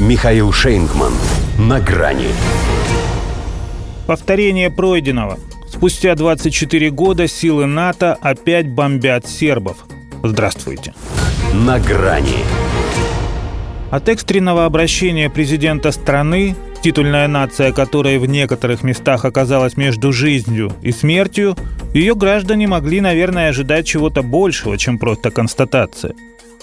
Михаил Шейнгман. На грани. Повторение пройденного. Спустя 24 года силы НАТО опять бомбят сербов. Здравствуйте. На грани. От экстренного обращения президента страны, титульная нация которой в некоторых местах оказалась между жизнью и смертью, ее граждане могли, наверное, ожидать чего-то большего, чем просто констатация.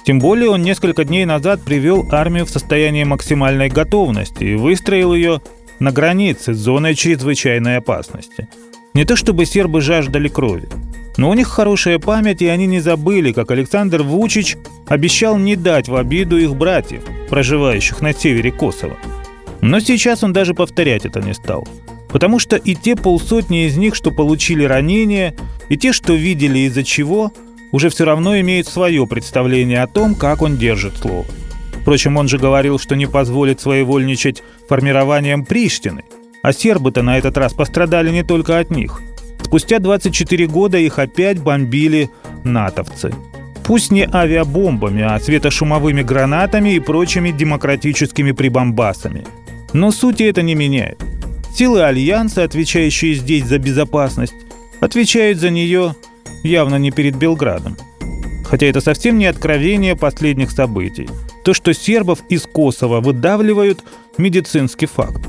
Тем более он несколько дней назад привел армию в состояние максимальной готовности и выстроил ее на границе с зоной чрезвычайной опасности. Не то чтобы сербы жаждали крови, но у них хорошая память, и они не забыли, как Александр Вучич обещал не дать в обиду их братьев, проживающих на севере Косово. Но сейчас он даже повторять это не стал. Потому что и те полсотни из них, что получили ранения, и те, что видели из-за чего, уже все равно имеют свое представление о том, как он держит слово. Впрочем, он же говорил, что не позволит своевольничать формированием Приштины. А сербы-то на этот раз пострадали не только от них. Спустя 24 года их опять бомбили натовцы. Пусть не авиабомбами, а светошумовыми гранатами и прочими демократическими прибамбасами. Но сути это не меняет. Силы Альянса, отвечающие здесь за безопасность, отвечают за нее явно не перед Белградом. Хотя это совсем не откровение последних событий. То, что сербов из Косово выдавливают – медицинский факт.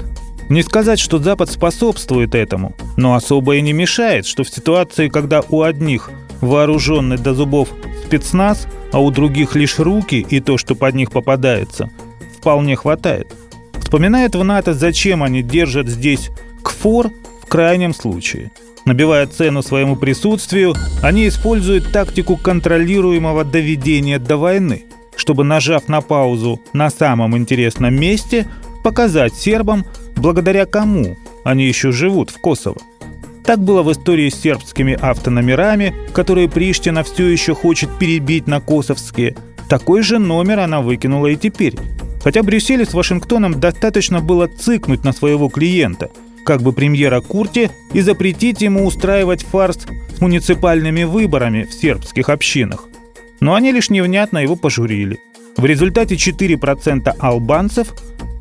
Не сказать, что Запад способствует этому, но особо и не мешает, что в ситуации, когда у одних вооруженный до зубов спецназ, а у других лишь руки и то, что под них попадается, вполне хватает – Вспоминает в НАТО, зачем они держат здесь КФОР крайнем случае. Набивая цену своему присутствию, они используют тактику контролируемого доведения до войны, чтобы, нажав на паузу на самом интересном месте, показать сербам, благодаря кому они еще живут в Косово. Так было в истории с сербскими автономерами, которые Приштина все еще хочет перебить на косовские. Такой же номер она выкинула и теперь. Хотя Брюсселю с Вашингтоном достаточно было цыкнуть на своего клиента, как бы премьера Курти, и запретить ему устраивать фарс с муниципальными выборами в сербских общинах. Но они лишь невнятно его пожурили. В результате 4% албанцев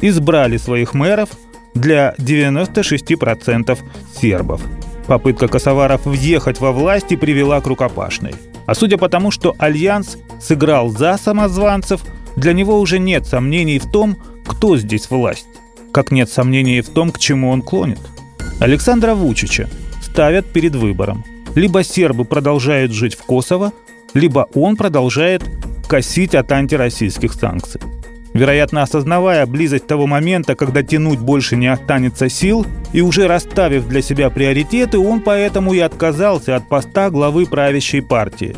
избрали своих мэров для 96% сербов. Попытка косоваров въехать во власть привела к рукопашной. А судя по тому, что Альянс сыграл за самозванцев – для него уже нет сомнений в том, кто здесь власть, как нет сомнений в том, к чему он клонит. Александра Вучича ставят перед выбором. Либо сербы продолжают жить в Косово, либо он продолжает косить от антироссийских санкций. Вероятно, осознавая близость того момента, когда тянуть больше не останется сил, и уже расставив для себя приоритеты, он поэтому и отказался от поста главы правящей партии,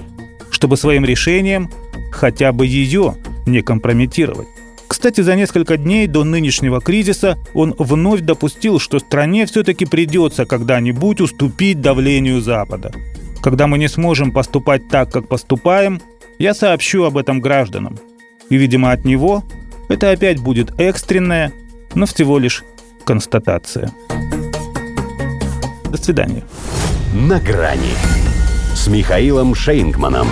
чтобы своим решением хотя бы ее не компрометировать. Кстати, за несколько дней до нынешнего кризиса он вновь допустил, что стране все-таки придется когда-нибудь уступить давлению Запада. Когда мы не сможем поступать так, как поступаем, я сообщу об этом гражданам. И, видимо, от него это опять будет экстренная, но всего лишь констатация. До свидания. На грани с Михаилом Шейнгманом.